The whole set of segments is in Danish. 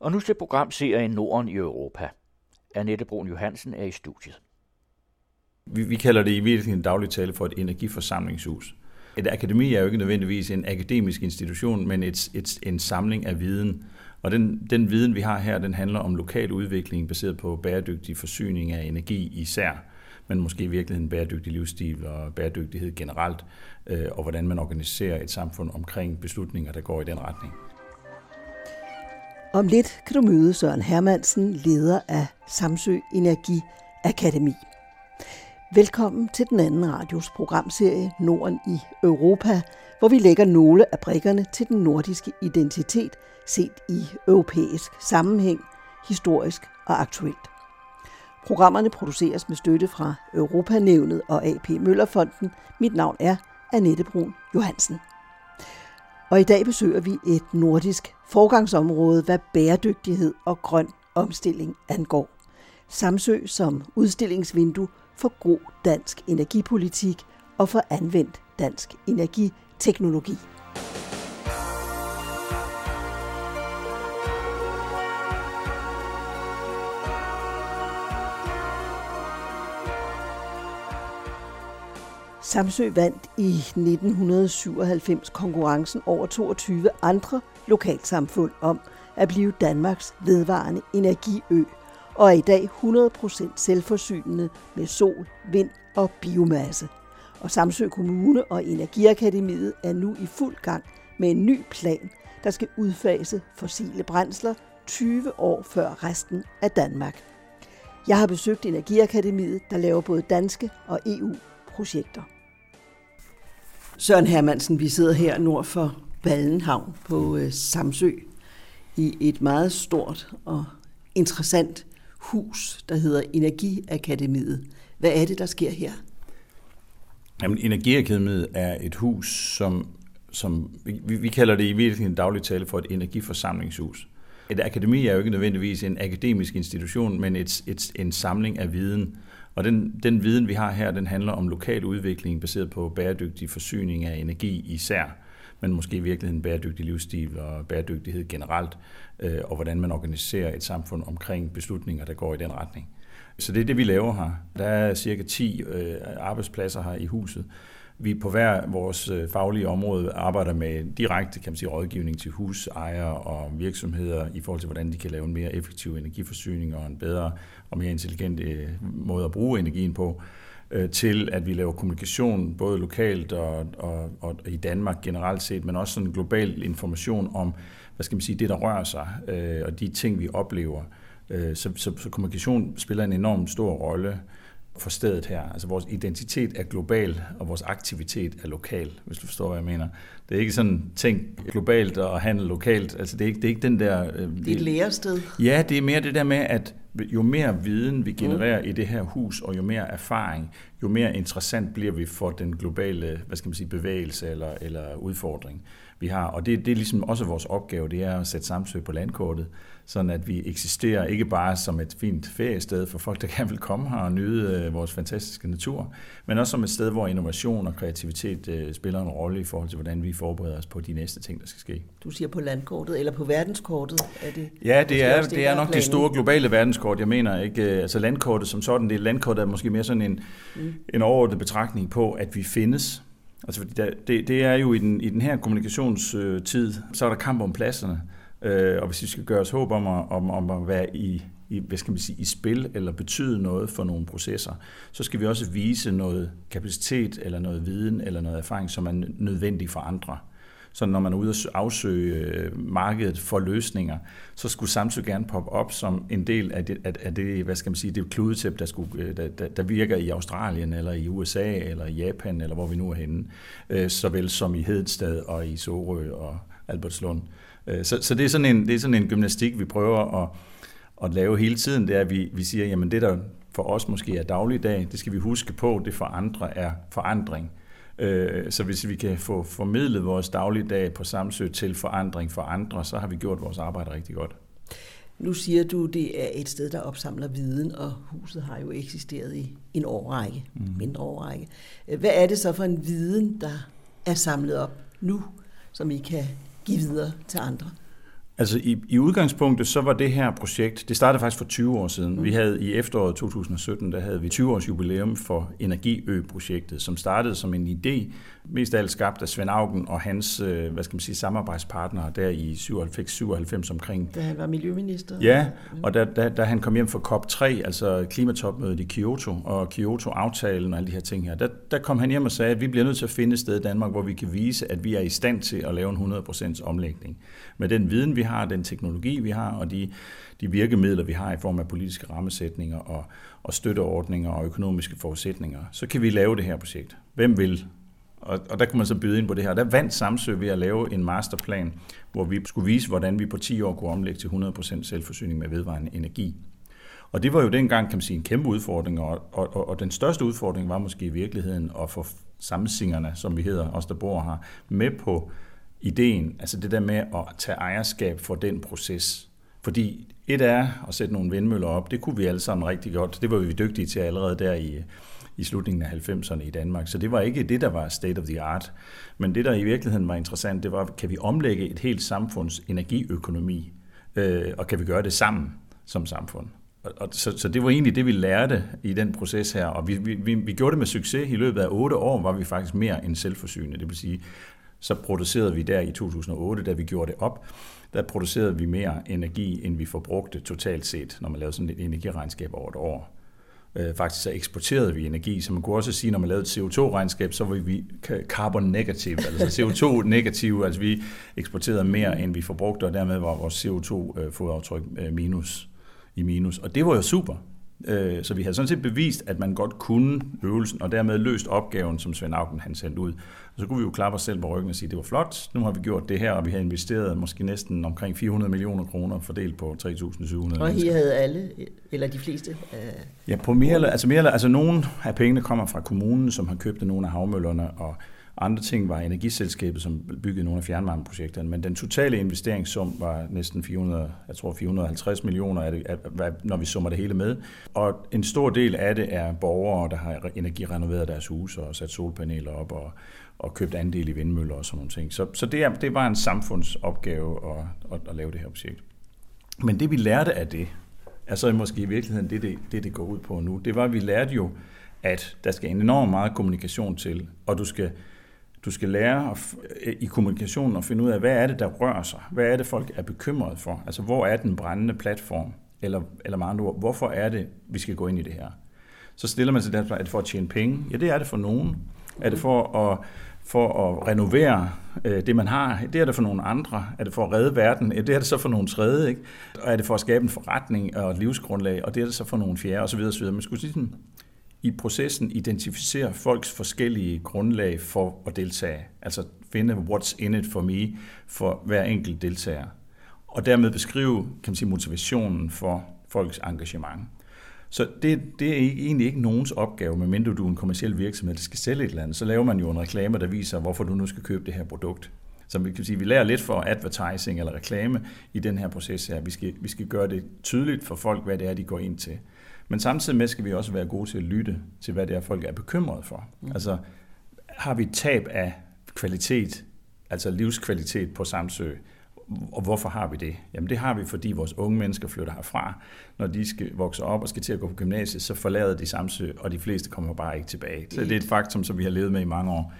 Og nu til programserien Norden i Europa. Annette Brun Johansen er i studiet. Vi, vi kalder det i virkeligheden dagligt tale for et energiforsamlingshus. Et akademi er jo ikke nødvendigvis en akademisk institution, men et, et, en samling af viden. Og den, den viden, vi har her, den handler om lokal udvikling baseret på bæredygtig forsyning af energi især, men måske i virkeligheden bæredygtig livsstil og bæredygtighed generelt, øh, og hvordan man organiserer et samfund omkring beslutninger, der går i den retning. Om lidt kan du møde Søren Hermansen, leder af Samsø Energi Akademi. Velkommen til den anden radios programserie Norden i Europa, hvor vi lægger nogle af brikkerne til den nordiske identitet set i europæisk sammenhæng, historisk og aktuelt. Programmerne produceres med støtte fra Europanævnet og AP Møllerfonden. Mit navn er Annette Brun Johansen. Og i dag besøger vi et nordisk forgangsområde, hvad bæredygtighed og grøn omstilling angår. Samsø som udstillingsvindue for god dansk energipolitik og for anvendt dansk energiteknologi. Samsø vandt i 1997 konkurrencen over 22 andre lokalsamfund om at blive Danmarks vedvarende energiø og er i dag 100% selvforsynende med sol, vind og biomasse. Og Samsø Kommune og Energiakademiet er nu i fuld gang med en ny plan, der skal udfase fossile brændsler 20 år før resten af Danmark. Jeg har besøgt Energiakademiet, der laver både danske og EU-projekter. Søren Hermansen, vi sidder her nord for Ballenhavn på øh, Samsø i et meget stort og interessant hus, der hedder Energiakademiet. Hvad er det, der sker her? Jamen, Energiakademiet er et hus, som, som vi, vi kalder det i virkeligheden daglig tale for et energiforsamlingshus. Et akademi er jo ikke nødvendigvis en akademisk institution, men et, et, en samling af viden. Og den, den viden, vi har her, den handler om lokal udvikling baseret på bæredygtig forsyning af energi især men måske i virkeligheden bæredygtig livsstil og bæredygtighed generelt, øh, og hvordan man organiserer et samfund omkring beslutninger, der går i den retning. Så det er det, vi laver her. Der er cirka 10 øh, arbejdspladser her i huset. Vi på hver vores øh, faglige område arbejder med direkte kan man sige, rådgivning til husejere og virksomheder i forhold til, hvordan de kan lave en mere effektiv energiforsyning og en bedre og mere intelligent øh, måde at bruge energien på øh, til, at vi laver kommunikation både lokalt og, og, og i Danmark generelt set, men også sådan global information om, hvad skal man sige, det der rører sig, og de ting, vi oplever. Så, så, så kommunikation spiller en enorm stor rolle for stedet her. Altså vores identitet er global, og vores aktivitet er lokal, hvis du forstår, hvad jeg mener. Det er ikke sådan ting globalt og handle lokalt. Altså det er ikke, det er ikke den der... Øh, det er et lærested. Ja, det er mere det der med, at jo mere viden vi genererer mm. i det her hus, og jo mere erfaring, jo mere interessant bliver vi for den globale hvad skal man sige, bevægelse eller, eller udfordring, vi har. Og det, det er ligesom også vores opgave, det er at sætte Samsø på landkortet, sådan at vi eksisterer ikke bare som et fint feriested for folk, der gerne vil komme her og nyde øh, vores fantastiske natur, men også som et sted, hvor innovation og kreativitet øh, spiller en rolle i forhold til, hvordan vi forbereder os på de næste ting, der skal ske. Du siger på landkortet, eller på verdenskortet? Er det, ja, det er, det er nok det store globale verdenskort. Jeg mener ikke, øh, altså landkortet som sådan, det landkortet er måske mere sådan en, mm. en overordnet betragtning på, at vi findes. Altså, det, det er jo i den, i den her kommunikationstid, så er der kamp om pladserne. Øh, og hvis vi skal gøre os håb om at, om, om at være i, i, hvad skal man sige, i spil eller betyde noget for nogle processer, så skal vi også vise noget kapacitet eller noget viden eller noget erfaring, som er nødvendig for andre. Så når man er ude og afsøge øh, markedet for løsninger, så skulle Samsø gerne poppe op som en del af det, af det hvad skal man sige, det kludetæp, der, skulle, øh, der, der, der virker i Australien, eller i USA, eller i Japan, eller hvor vi nu er henne, øh, såvel som i Hedensted og i Sorø og Albertslund. Øh, så, så det, er sådan en, det er sådan en gymnastik, vi prøver at, at lave hele tiden, det er, at vi, vi siger, jamen det der for os måske er dagligdag, det skal vi huske på, det for andre er forandring. Øh, så hvis vi kan få formidlet vores dagligdag på Samsø til forandring for andre, så har vi gjort vores arbejde rigtig godt. Nu siger du, det er et sted, der opsamler viden, og huset har jo eksisteret i en årrække, mm. mindre årrække. Hvad er det så for en viden, der er samlet op nu, som I kan give videre til andre? Altså i, i udgangspunktet, så var det her projekt, det startede faktisk for 20 år siden. Mm. Vi havde i efteråret 2017, der havde vi 20 års jubilæum for Energiø-projektet, som startede som en idé, mest af alt skabt af Svend Augen og hans, øh, hvad skal man sige, samarbejdspartnere der i 97 omkring. Da han var miljøminister. Ja, og da, da, da han kom hjem fra COP3, altså klimatopmødet i Kyoto, og Kyoto-aftalen og alle de her ting her, der, der kom han hjem og sagde, at vi bliver nødt til at finde et sted i Danmark, hvor vi kan vise, at vi er i stand til at lave en 100% omlægning. Med den viden, vi har, den teknologi, vi har, og de, de virkemidler, vi har i form af politiske rammesætninger og, og støtteordninger og økonomiske forudsætninger, så kan vi lave det her projekt. Hvem vil? Og, og der kunne man så byde ind på det her. Der vandt Samsø ved at lave en masterplan, hvor vi skulle vise, hvordan vi på 10 år kunne omlægge til 100% selvforsyning med vedvarende energi. Og det var jo dengang, kan man sige, en kæmpe udfordring, og, og, og den største udfordring var måske i virkeligheden at få sammensingerne, som vi hedder, os der bor her, med på ideen, altså det der med at tage ejerskab for den proces. Fordi et er at sætte nogle vindmøller op, det kunne vi alle sammen rigtig godt. Det var vi dygtige til allerede der i, i slutningen af 90'erne i Danmark. Så det var ikke det, der var state of the art. Men det, der i virkeligheden var interessant, det var, kan vi omlægge et helt samfunds energiøkonomi, øh, og kan vi gøre det sammen som samfund? Og, og, så, så det var egentlig det, vi lærte i den proces her, og vi, vi, vi gjorde det med succes. I løbet af otte år var vi faktisk mere end selvforsynende. Det vil sige, så producerede vi der i 2008, da vi gjorde det op, der producerede vi mere energi, end vi forbrugte totalt set, når man lavede sådan et energiregnskab over et år. Øh, faktisk så eksporterede vi energi, så man kunne også sige, når man lavede et CO2-regnskab, så var vi carbon negative, altså CO2-negative, altså vi eksporterede mere, end vi forbrugte, og dermed var vores CO2-fodaftryk øh, øh, minus i minus. Og det var jo super. Øh, så vi havde sådan set bevist, at man godt kunne øvelsen, og dermed løst opgaven, som Svend Augen han sendte ud. Og så kunne vi jo klappe os selv på ryggen og sige, at det var flot, nu har vi gjort det her, og vi har investeret måske næsten omkring 400 millioner kroner fordelt på 3.700 Og her havde alle, eller de fleste? Uh... Ja, på mere, altså mere, altså nogle af pengene kommer fra kommunen, som har købt nogle af havmøllerne, og andre ting var energiselskabet, som byggede nogle af fjernvarmeprojekterne, men den totale investeringssum var næsten 400, jeg tror 450 millioner, er det, når vi summer det hele med. Og en stor del af det er borgere, der har energirenoveret deres huse og sat solpaneler op og, og købt andel i vindmøller og sådan nogle ting. Så, så det, er, det var en samfundsopgave at, at, at lave det her projekt. Men det vi lærte af det, er så måske i virkeligheden det, det, det, det går ud på nu. Det var, at vi lærte jo, at der skal en enorm meget kommunikation til, og du skal du skal lære i kommunikationen at finde ud af, hvad er det, der rører sig? Hvad er det, folk er bekymret for? Altså, hvor er den brændende platform? Eller, eller med andre ord, hvorfor er det, vi skal gå ind i det her? Så stiller man sig der, er det for at tjene penge? Ja, det er det for nogen. Er det for at, for at renovere øh, det, man har? Det er det for nogle andre. Er det for at redde verden? Ja, det er det så for nogle tredje. Ikke? Og er det for at skabe en forretning og et livsgrundlag? Og det er det så for nogle fjerde, osv. osv. Man skulle sige sådan, i processen identificere folks forskellige grundlag for at deltage. Altså finde what's in it for me for hver enkelt deltager. Og dermed beskrive kan man sige, motivationen for folks engagement. Så det, det er egentlig ikke nogens opgave, medmindre du er en kommersiel virksomhed, der skal sælge et eller andet. Så laver man jo en reklame, der viser, hvorfor du nu skal købe det her produkt. Så vi kan sige, vi lærer lidt for advertising eller reklame i den her proces her. Vi skal, vi skal gøre det tydeligt for folk, hvad det er, de går ind til. Men samtidig med skal vi også være gode til at lytte til, hvad det er, folk er bekymrede for. Mm. Altså, har vi tab af kvalitet, altså livskvalitet på Samsø, og hvorfor har vi det? Jamen det har vi, fordi vores unge mennesker flytter herfra. Når de skal vokse op og skal til at gå på gymnasiet, så forlader de Samsø, og de fleste kommer bare ikke tilbage. Så det er et faktum, som vi har levet med i mange år.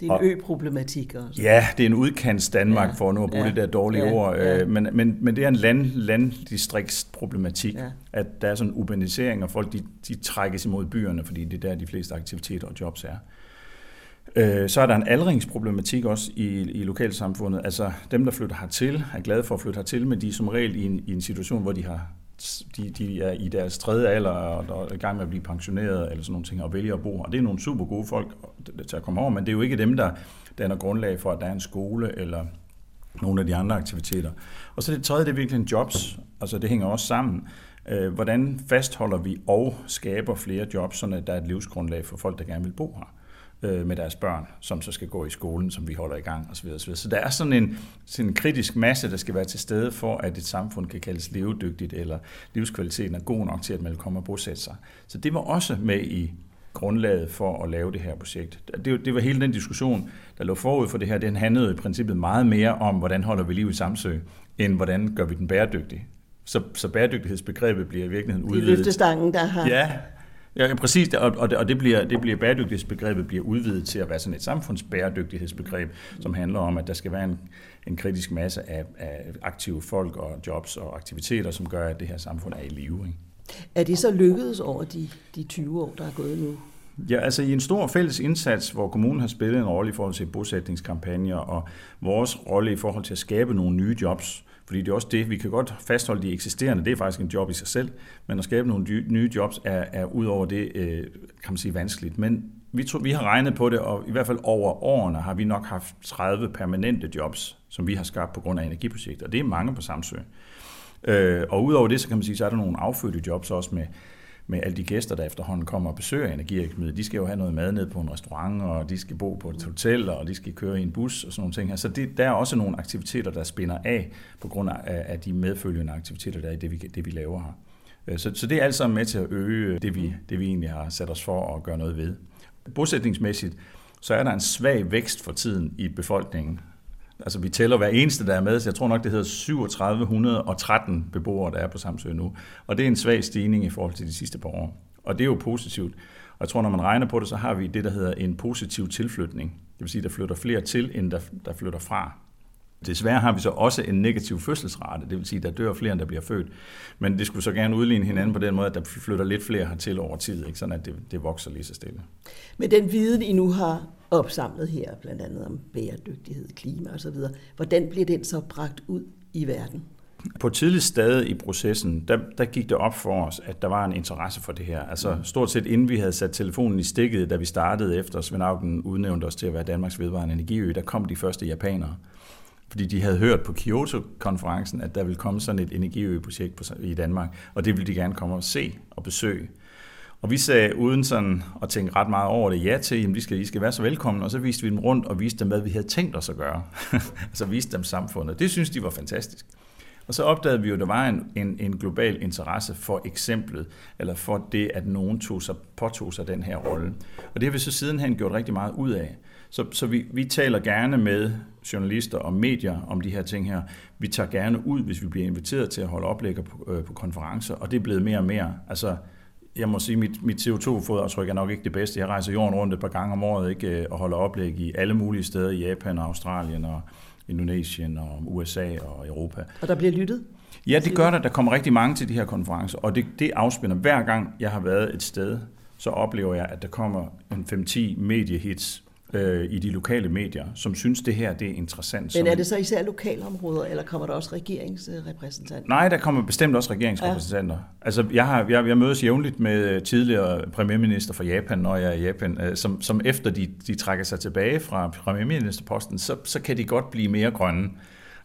Det er en ø-problematik også. Ja, det er en udkants Danmark, ja. for nu at bruge ja. det der dårlige ja. ord. Ja. Øh, men, men, men det er en land, landdistriktsproblematik, ja. at der er sådan en urbanisering, og folk de, de trækkes imod byerne, fordi det er der, de fleste aktiviteter og jobs er. Øh, så er der en aldringsproblematik også i, i lokalsamfundet. Altså dem, der flytter hertil, er glade for at flytte hertil, men de er som regel i en, i en situation, hvor de har de, de er i deres tredje alder og er i gang med at blive pensioneret eller sådan nogle ting og vælger at bo Og det er nogle super gode folk til at komme over, men det er jo ikke dem, der danner grundlag for, at der er en skole eller nogle af de andre aktiviteter. Og så det tredje, det er virkelig en jobs. Altså det hænger også sammen. Øh, hvordan fastholder vi og skaber flere jobs, så der er et livsgrundlag for folk, der gerne vil bo her? Øh, med deres børn, som så skal gå i skolen, som vi holder i gang osv. osv. Så der er sådan en, sådan en kritisk masse, der skal være til stede for, at et samfund kan kaldes levedygtigt, eller livskvaliteten er god nok til, at man kommer og bosætte sig. Så det var også med i grundlaget for at lave det her projekt. Det, det var hele den diskussion, der lå forud for det her. Den handlede i princippet meget mere om, hvordan holder vi liv i Samsø, end hvordan gør vi den bæredygtig. Så, så bæredygtighedsbegrebet bliver i virkeligheden udvidet. Det er løftestangen, der har... Ja, Ja, præcis, og, og, det, og det, bliver, det bliver bæredygtighedsbegrebet bliver udvidet til at være sådan et samfundsbæredygtighedsbegreb, som handler om, at der skal være en, en kritisk masse af, af aktive folk og jobs og aktiviteter, som gør, at det her samfund er i live. Ikke? Er det så lykkedes over de, de 20 år, der er gået nu? Ja, altså i en stor fælles indsats, hvor kommunen har spillet en rolle i forhold til bosætningskampagner og vores rolle i forhold til at skabe nogle nye jobs, fordi det er også det, vi kan godt fastholde de eksisterende, det er faktisk en job i sig selv, men at skabe nogle nye jobs er, er ud over det, øh, kan man sige, vanskeligt. Men vi, tror, vi har regnet på det, og i hvert fald over årene har vi nok haft 30 permanente jobs, som vi har skabt på grund af energiprojekter, og det er mange på Samsø. Øh, og udover det, så kan man sige, så er der nogle affødte jobs også med med alle de gæster, der efterhånden kommer og besøger Energiakademiet. De skal jo have noget mad ned på en restaurant, og de skal bo på et hotel, og de skal køre i en bus og sådan nogle ting her. Så det, der er også nogle aktiviteter, der spinder af på grund af, af de medfølgende aktiviteter, der er i det, vi, det, vi laver her. Øh, så, så det er alt sammen med til at øge det vi, det, vi egentlig har sat os for at gøre noget ved. Bosætningsmæssigt, så er der en svag vækst for tiden i befolkningen. Altså vi tæller hver eneste, der er med, så jeg tror nok, det hedder 3713 beboere, der er på Samsø nu. Og det er en svag stigning i forhold til de sidste par år. Og det er jo positivt. Og jeg tror, når man regner på det, så har vi det, der hedder en positiv tilflytning. Det vil sige, der flytter flere til, end der, der flytter fra. Desværre har vi så også en negativ fødselsrate, det vil sige, at der dør flere, end der bliver født. Men det skulle så gerne udligne hinanden på den måde, at der flytter lidt flere hertil over tid, ikke? sådan at det, det vokser lige så stille. Men den viden, I nu har opsamlet her, blandt andet om bæredygtighed, klima osv., hvordan bliver den så bragt ud i verden? På et tidligt stade i processen, der, der gik det op for os, at der var en interesse for det her. Altså stort set inden vi havde sat telefonen i stikket, da vi startede efter Svend Augen udnævnte os til at være Danmarks vedvarende energiø, der kom de første japanere fordi de havde hørt på Kyoto-konferencen, at der ville komme sådan et energiøprojekt i Danmark, og det ville de gerne komme og se og besøge. Og vi sagde uden sådan at tænke ret meget over det ja til, at vi skal, I skal være så velkomne, og så viste vi dem rundt og viste dem, hvad vi havde tænkt os at gøre. altså viste dem samfundet. Det synes de var fantastisk. Og så opdagede vi jo, at der var en, en, en global interesse for eksemplet, eller for det, at nogen tog sig, påtog sig den her rolle. Og det har vi så sidenhen gjort rigtig meget ud af. Så, så vi, vi taler gerne med journalister og medier om de her ting her. Vi tager gerne ud, hvis vi bliver inviteret til at holde oplægger på, øh, på konferencer, og det er blevet mere og mere. Altså, jeg må sige, mit, mit CO2-fodaftryk er nok ikke det bedste. Jeg rejser jorden rundt et par gange om året ikke, øh, og holder oplæg i alle mulige steder i Japan og Australien og Indonesien og USA og Europa. Og der bliver lyttet? Ja, det gør der. Der kommer rigtig mange til de her konferencer, og det, det afspænder. Hver gang jeg har været et sted, så oplever jeg, at der kommer en 5-10 mediehits øh, i de lokale medier, som synes, det her det er interessant. Men er det så især lokalområder, eller kommer der også regeringsrepræsentanter? Nej, der kommer bestemt også regeringsrepræsentanter. Ja. Altså, jeg, har, jeg, jeg mødes jævnligt med tidligere premierminister fra Japan, når jeg er i Japan, øh, som, som efter de, de trækker sig tilbage fra premierministerposten, så, så kan de godt blive mere grønne.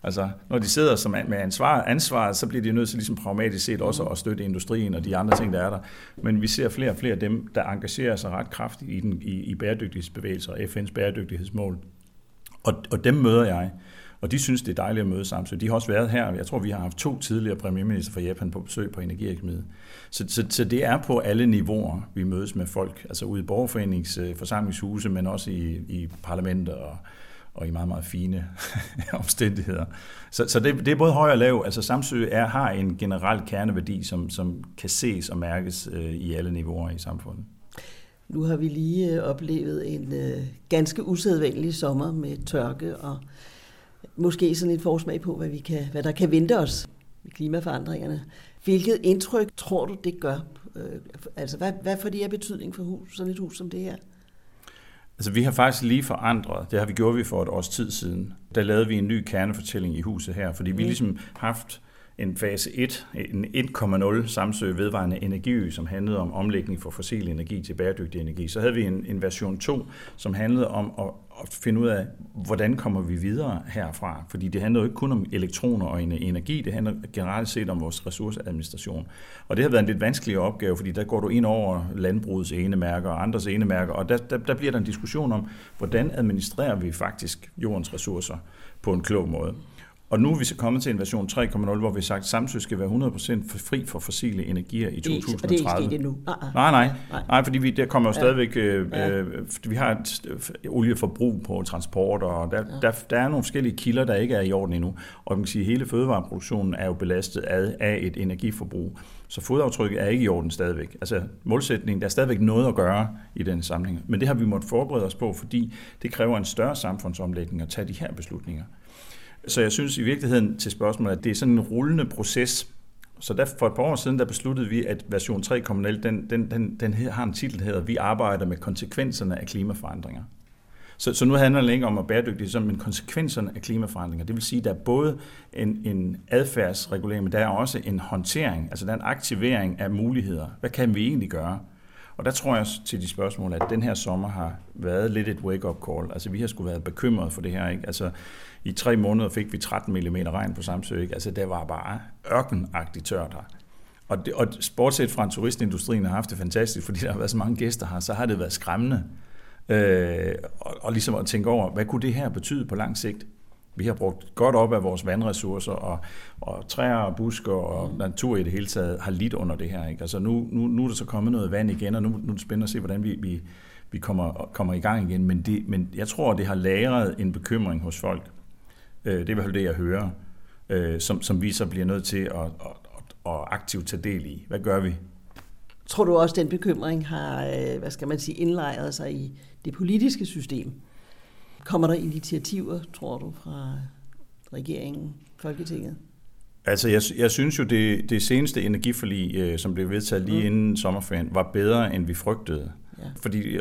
Altså, når de sidder som med ansvar, ansvar, så bliver de nødt til ligesom pragmatisk set også at støtte industrien og de andre ting, der er der. Men vi ser flere og flere af dem, der engagerer sig ret kraftigt i, den, i, i bæredygtighedsbevægelser og FN's bæredygtighedsmål. Og, og dem møder jeg. Og de synes, det er dejligt at møde Samsø. De har også været her. Jeg tror, vi har haft to tidligere premierminister fra Japan på besøg på Energiakademiet. Så, så, så det er på alle niveauer, vi mødes med folk. Altså ude i borgerforeningsforsamlingshuse, øh, men også i, i parlamentet og, og i meget, meget fine omstændigheder. Så, så det, det er både høj og lav. Altså Samsø er, har en generel kerneværdi, som, som kan ses og mærkes øh, i alle niveauer i samfundet. Nu har vi lige øh, oplevet en øh, ganske usædvanlig sommer med tørke og måske sådan et forsmag på, hvad, vi kan, hvad der kan vente os med klimaforandringerne. Hvilket indtryk tror du, det gør? Øh, altså, hvad, hvad får det her betydning for hus, sådan et hus som det her? Altså, vi har faktisk lige forandret, det har vi gjort vi for et års tid siden. Der lavede vi en ny kernefortælling i huset her, fordi vi mm. ligesom haft en fase 1, en 1,0 Samsø vedvarende energi, som handlede om omlægning fra fossil energi til bæredygtig energi. Så havde vi en, en version 2, som handlede om at, at finde ud af, hvordan kommer vi videre herfra. Fordi det handler jo ikke kun om elektroner og energi, det handler generelt set om vores ressourceadministration. Og det har været en lidt vanskeligere opgave, fordi der går du ind over landbrugets enemærker og andres enemærker, og der, der, der bliver der en diskussion om, hvordan administrerer vi faktisk jordens ressourcer på en klog måde. Og nu er vi så kommet til en version 3.0, hvor vi har sagt, at Samsø skal være 100% fri for fossile energier i 2030. Og det er ikke sket endnu. Ah. Nej, nej, nej. Nej, fordi vi, der kommer jo stadigvæk... Øh, øh, vi har et olieforbrug på transport, og der, ja. der, der er nogle forskellige kilder, der ikke er i orden endnu. Og man kan sige, at hele fødevareproduktionen er jo belastet af, af et energiforbrug. Så fodaftrykket er ikke i orden stadigvæk. Altså målsætningen, der er stadigvæk noget at gøre i den sammenhæng. Men det har vi måttet forberede os på, fordi det kræver en større samfundsomlægning at tage de her beslutninger. Så jeg synes i virkeligheden til spørgsmålet, at det er sådan en rullende proces. Så der, for et par år siden, der besluttede vi, at version 3.0, den, den, den, den har en titel, der hedder Vi arbejder med konsekvenserne af klimaforandringer. Så, så nu handler det ikke om at bæredygtighed, men konsekvenserne af klimaforandringer. Det vil sige, at der er både en, en adfærdsregulering, men der er også en håndtering, altså der er en aktivering af muligheder. Hvad kan vi egentlig gøre? Og der tror jeg til de spørgsmål, at den her sommer har været lidt et wake-up call. Altså vi har skulle været bekymret for det her. Ikke? Altså i tre måneder fik vi 13 mm regn på Samsø. Ikke? Altså det var bare ørkenagtigt tørt her. Og, det, og bortset fra, at turistindustrien har haft det fantastisk, fordi der har været så mange gæster her, så har det været skræmmende. Øh, og, og ligesom at tænke over, hvad kunne det her betyde på lang sigt? Vi har brugt godt op af vores vandressourcer, og, og træer og busker og mm. natur i det hele taget har lidt under det her. Ikke? Altså nu, nu, nu er der så kommet noget vand igen, og nu, nu er det spændende at se, hvordan vi, vi, vi kommer, kommer i gang igen. Men, det, men jeg tror, det har lagret en bekymring hos folk. Øh, det er i hvert fald det, jeg hører, øh, som, som vi så bliver nødt til at, at, at, at aktivt tage del i. Hvad gør vi? Tror du også, den bekymring har, øh, hvad skal man sige, indlejret sig i det politiske system? Kommer der initiativer, tror du, fra regeringen, Folketinget? Altså, jeg, jeg synes jo, det, det seneste energiforlig, øh, som blev vedtaget lige mm. inden sommerferien, var bedre, end vi frygtede. Ja. Fordi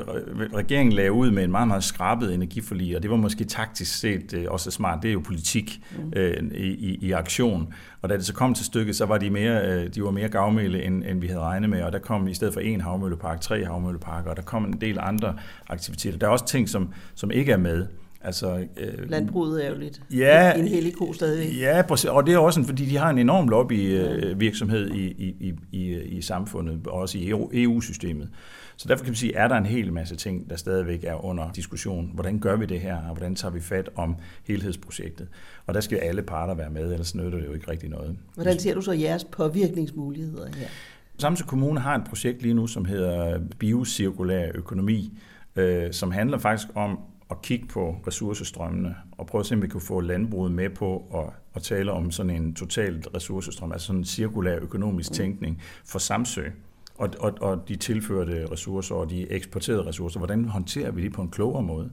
regeringen lagde ud med en meget, meget skrabet energiforlig, og det var måske taktisk set øh, også smart. Det er jo politik mm. øh, i, i aktion. Og da det så kom til stykket, så var de mere, øh, de var mere gavmilde, end, end vi havde regnet med. Og der kom i stedet for en havmøllepark, tre havmølleparker, og der kom en del andre aktiviteter. Der er også ting, som, som ikke er med. Altså, øh, Landbruget er jo lidt ja, en hellig ko stadigvæk. Ja, og det er også fordi de har en enorm lobbyvirksomhed i, i, i, i, i samfundet, og også i EU-systemet. Så derfor kan vi sige, er der en hel masse ting, der stadigvæk er under diskussion. Hvordan gør vi det her, og hvordan tager vi fat om helhedsprojektet? Og der skal alle parter være med, ellers nytter det jo ikke rigtig noget. Hvordan ser du så jeres påvirkningsmuligheder her? Samtidig Kommune har et projekt lige nu, som hedder biocirkulær økonomi, øh, som handler faktisk om at kigge på ressourcestrømmene og prøve at se, om vi kan få landbruget med på at, at tale om sådan en totalt ressourcestrøm, altså sådan en cirkulær økonomisk tænkning for Samsø og, og, og de tilførte ressourcer og de eksporterede ressourcer, hvordan håndterer vi det på en klogere måde?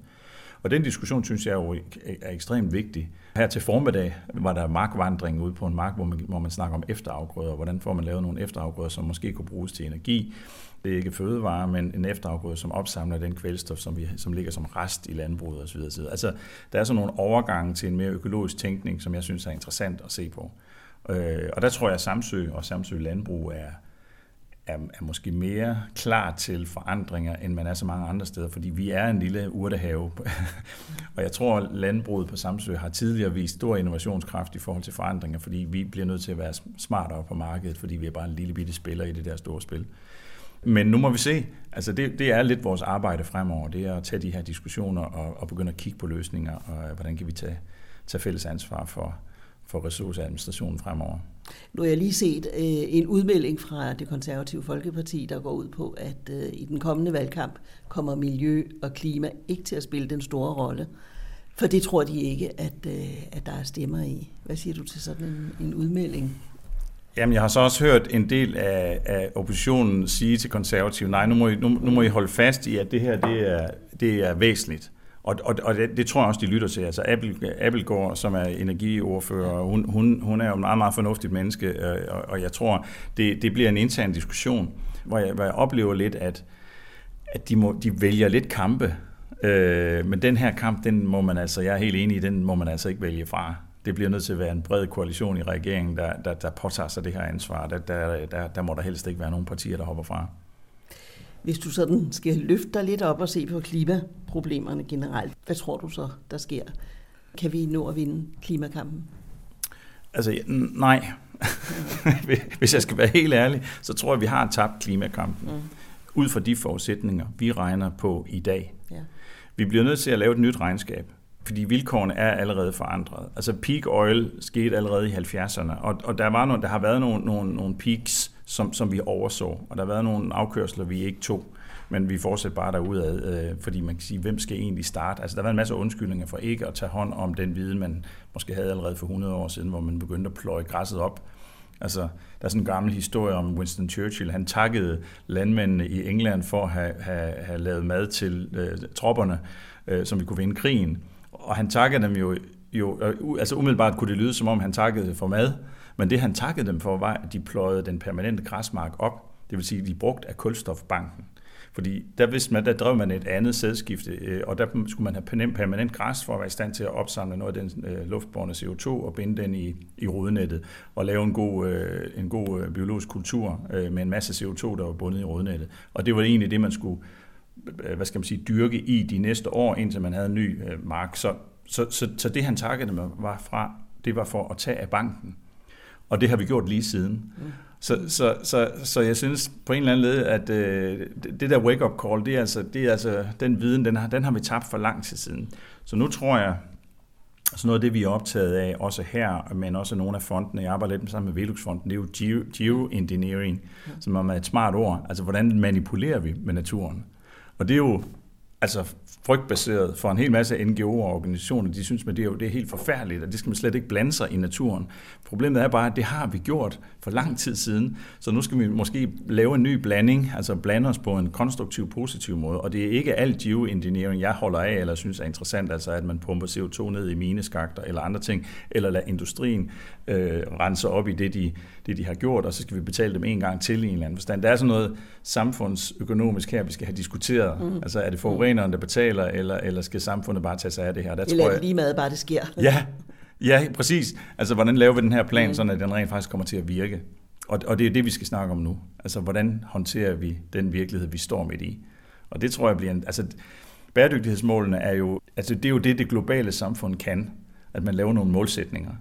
Og den diskussion synes jeg jo er ekstremt vigtig. Her til formiddag var der markvandring ude på en mark, hvor man, hvor man snakker om efterafgrøder. Hvordan får man lavet nogle efterafgrøder, som måske kunne bruges til energi? Det er ikke fødevare, men en efterafgrøde, som opsamler den kvælstof, som, vi, som ligger som rest i landbruget osv. Altså, der er sådan nogle overgange til en mere økologisk tænkning, som jeg synes er interessant at se på. Øh, og der tror jeg, at Samsø og Samsø Landbrug er, er, er måske mere klar til forandringer, end man er så mange andre steder, fordi vi er en lille urtehave. og jeg tror, at landbruget på Samsø har tidligere vist stor innovationskraft i forhold til forandringer, fordi vi bliver nødt til at være smartere på markedet, fordi vi er bare en lille bitte spiller i det der store spil. Men nu må vi se. Altså det, det er lidt vores arbejde fremover, det er at tage de her diskussioner og, og begynde at kigge på løsninger, og øh, hvordan kan vi tage, tage fælles ansvar for, for ressourceadministrationen fremover. Nu har jeg lige set øh, en udmelding fra det konservative Folkeparti, der går ud på, at øh, i den kommende valgkamp kommer miljø og klima ikke til at spille den store rolle. For det tror de ikke, at, øh, at der er stemmer i. Hvad siger du til sådan en, en udmelding? Jamen, jeg har så også hørt en del af, af oppositionen sige til konservative, nej, nu må, I, nu, nu må I holde fast i, at det her det er, det er væsentligt. Og, og, og det, det tror jeg også, de lytter til. Altså Apple, Appelgaard, som er energiordfører, hun, hun, hun er jo en meget, meget fornuftigt menneske, øh, og, og jeg tror, det, det bliver en intern diskussion, hvor jeg, hvor jeg oplever lidt, at, at de, må, de vælger lidt kampe, øh, men den her kamp, den må man altså, jeg er helt enig i, den må man altså ikke vælge fra. Det bliver nødt til at være en bred koalition i regeringen, der, der, der påtager sig det her ansvar. Der, der, der, der må der helst ikke være nogen partier, der hopper fra. Hvis du sådan skal løfte dig lidt op og se på klimaproblemerne generelt, hvad tror du så, der sker? Kan vi nå at vinde klimakampen? Altså, nej. Hvis jeg skal være helt ærlig, så tror jeg, vi har tabt klimakampen. Mm. Ud fra de forudsætninger, vi regner på i dag. Ja. Vi bliver nødt til at lave et nyt regnskab fordi vilkårene er allerede forandret. Altså peak oil skete allerede i 70'erne, og, og der, var nogle, der har været nogle, nogle, nogle peaks, som, som vi overså, og der har været nogle afkørsler, vi ikke tog men vi fortsætter bare derudad, øh, fordi man kan sige, hvem skal egentlig starte? Altså, der var en masse undskyldninger for ikke at tage hånd om den viden, man måske havde allerede for 100 år siden, hvor man begyndte at pløje græsset op. Altså, der er sådan en gammel historie om Winston Churchill. Han takkede landmændene i England for at have, have, have lavet mad til øh, tropperne, øh, som vi kunne vinde krigen. Og han takkede dem jo, jo øh, altså umiddelbart kunne det lyde, som om han takkede for mad, men det han takkede dem for, var, at de pløjede den permanente græsmark op. Det vil sige, at de brugte af kulstofbanken. Fordi der, vidste man, der drev man et andet sædskifte, øh, og der skulle man have permanent græs for at være i stand til at opsamle noget af den øh, luftbårne CO2 og binde den i, i rodnettet og lave en god, en god biologisk kultur med en masse CO2, der var bundet i rodnettet. Og det var egentlig det, man skulle hvad skal man sige, dyrke i de næste år, indtil man havde en ny mark. Så, så, så, så det, han takkede mig var fra, det var for at tage af banken. Og det har vi gjort lige siden. Mm. Så, så, så, så jeg synes på en eller anden led, at øh, det der wake-up call, det er, altså, det er altså den viden, den har, den har vi tabt for lang tid siden. Så nu tror jeg, så noget af det, vi er optaget af, også her, men også nogle af fondene, jeg arbejder lidt sammen med Velux-fonden, det er jo geoengineering, mm. som er et smart ord. Altså, hvordan manipulerer vi med naturen? Og det er jo altså frygtbaseret for en hel masse NGO'er og organisationer. De synes, at det er, jo, det er helt forfærdeligt, og det skal man slet ikke blande sig i naturen. Problemet er bare, at det har vi gjort for lang tid siden, så nu skal vi måske lave en ny blanding, altså blande os på en konstruktiv, positiv måde. Og det er ikke alt geoengineering, jeg holder af eller synes er interessant, altså at man pumper CO2 ned i mineskakter eller andre ting, eller lader industrien øh, rense op i det de, det, de har gjort, og så skal vi betale dem en gang til i en eller anden forstand. Der er sådan noget samfundsøkonomisk her, vi skal have diskuteret. Mm. Altså er det forureneren, der betaler, eller, eller skal samfundet bare tage sig af det her? Der eller tror jeg, lige meget bare, det sker? Ja, ja, præcis. Altså hvordan laver vi den her plan, mm. sådan at den rent faktisk kommer til at virke? Og, og det er det, vi skal snakke om nu. Altså hvordan håndterer vi den virkelighed, vi står midt i? Og det tror jeg bliver en... Altså, bæredygtighedsmålene er jo... Altså det er jo det, det globale samfund kan. At man laver nogle målsætninger.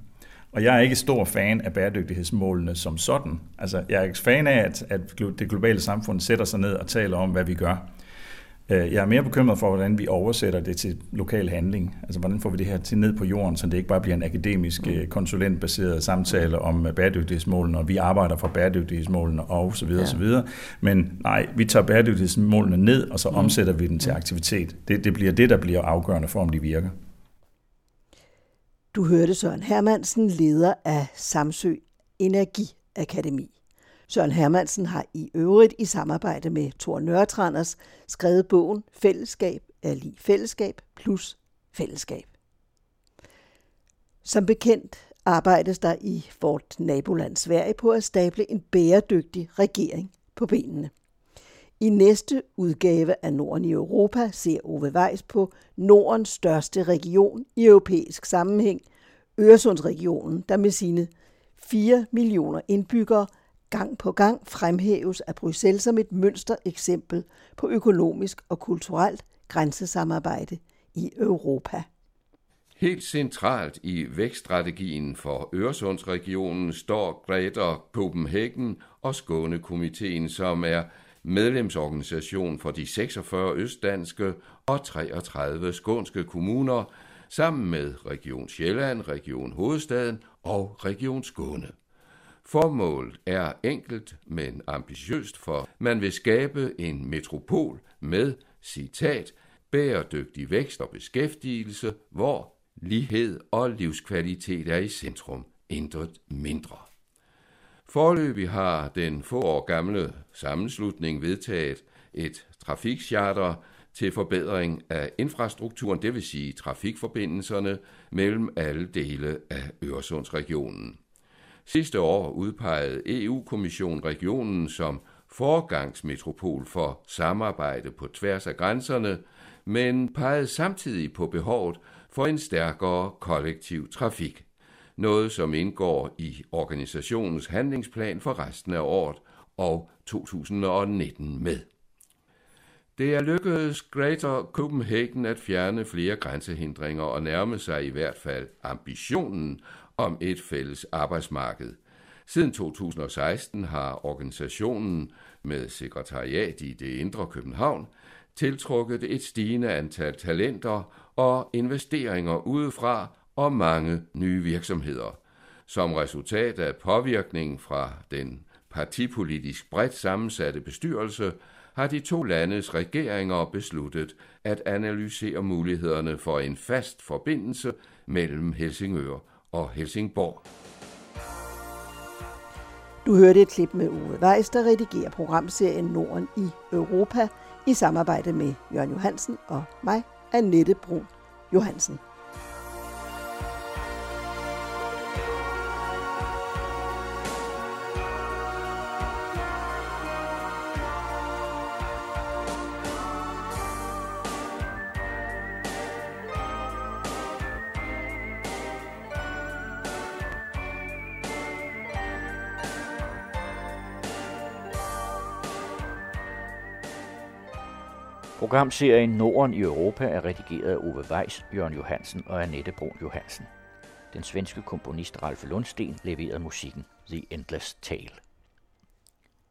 Og jeg er ikke stor fan af bæredygtighedsmålene som sådan. Altså, jeg er ikke fan af, at, at det globale samfund sætter sig ned og taler om, hvad vi gør. Øh, jeg er mere bekymret for, hvordan vi oversætter det til lokal handling. Altså, hvordan får vi det her til ned på jorden, så det ikke bare bliver en akademisk øh, konsulentbaseret samtale om øh, bæredygtighedsmålene, og vi arbejder for bæredygtighedsmålene og så videre, ja. så videre. Men nej, vi tager bæredygtighedsmålene ned, og så mm. omsætter vi dem til aktivitet. Det, det bliver det, der bliver afgørende for, om de virker. Du hørte Søren Hermansen, leder af Samsø Energiakademi. Søren Hermansen har i øvrigt i samarbejde med Thor Nørtranders skrevet bogen Fællesskab er lige fællesskab plus fællesskab. Som bekendt arbejdes der i vort naboland Sverige på at stable en bæredygtig regering på benene. I næste udgave af Norden i Europa ser Ove Weiss på Nordens største region i europæisk sammenhæng, Øresundsregionen, der med sine 4 millioner indbyggere gang på gang fremhæves af Bruxelles som et mønstereksempel på økonomisk og kulturelt grænsesamarbejde i Europa. Helt centralt i vækststrategien for Øresundsregionen står Greater Copenhagen og Skånekomiteen, som er medlemsorganisation for de 46 østdanske og 33 skånske kommuner, sammen med Region Sjælland, Region Hovedstaden og Region Skåne. Formålet er enkelt, men ambitiøst, for man vil skabe en metropol med, citat, bæredygtig vækst og beskæftigelse, hvor lighed og livskvalitet er i centrum, intet mindre. Forløbig har den få år gamle sammenslutning vedtaget et trafikcharter til forbedring af infrastrukturen, det vil sige trafikforbindelserne mellem alle dele af Øresundsregionen. Sidste år udpegede EU-kommissionen regionen som forgangsmetropol for samarbejde på tværs af grænserne, men pegede samtidig på behovet for en stærkere kollektiv trafik. Noget som indgår i organisationens handlingsplan for resten af året og 2019 med. Det er lykkedes Greater Copenhagen at fjerne flere grænsehindringer og nærme sig i hvert fald ambitionen om et fælles arbejdsmarked. Siden 2016 har organisationen med sekretariat i det indre København tiltrukket et stigende antal talenter og investeringer udefra og mange nye virksomheder. Som resultat af påvirkningen fra den partipolitisk bredt sammensatte bestyrelse har de to landes regeringer besluttet at analysere mulighederne for en fast forbindelse mellem Helsingør og Helsingborg. Du hørte et klip med Uwe Weiss, der redigerer programserien Norden i Europa i samarbejde med Jørgen Johansen og mig, Annette Brun Johansen. Programserien Norden i Europa er redigeret af Ove Weiss, Jørgen Johansen og Annette Brun Johansen. Den svenske komponist Ralf Lundsten leverede musikken The Endless Tale.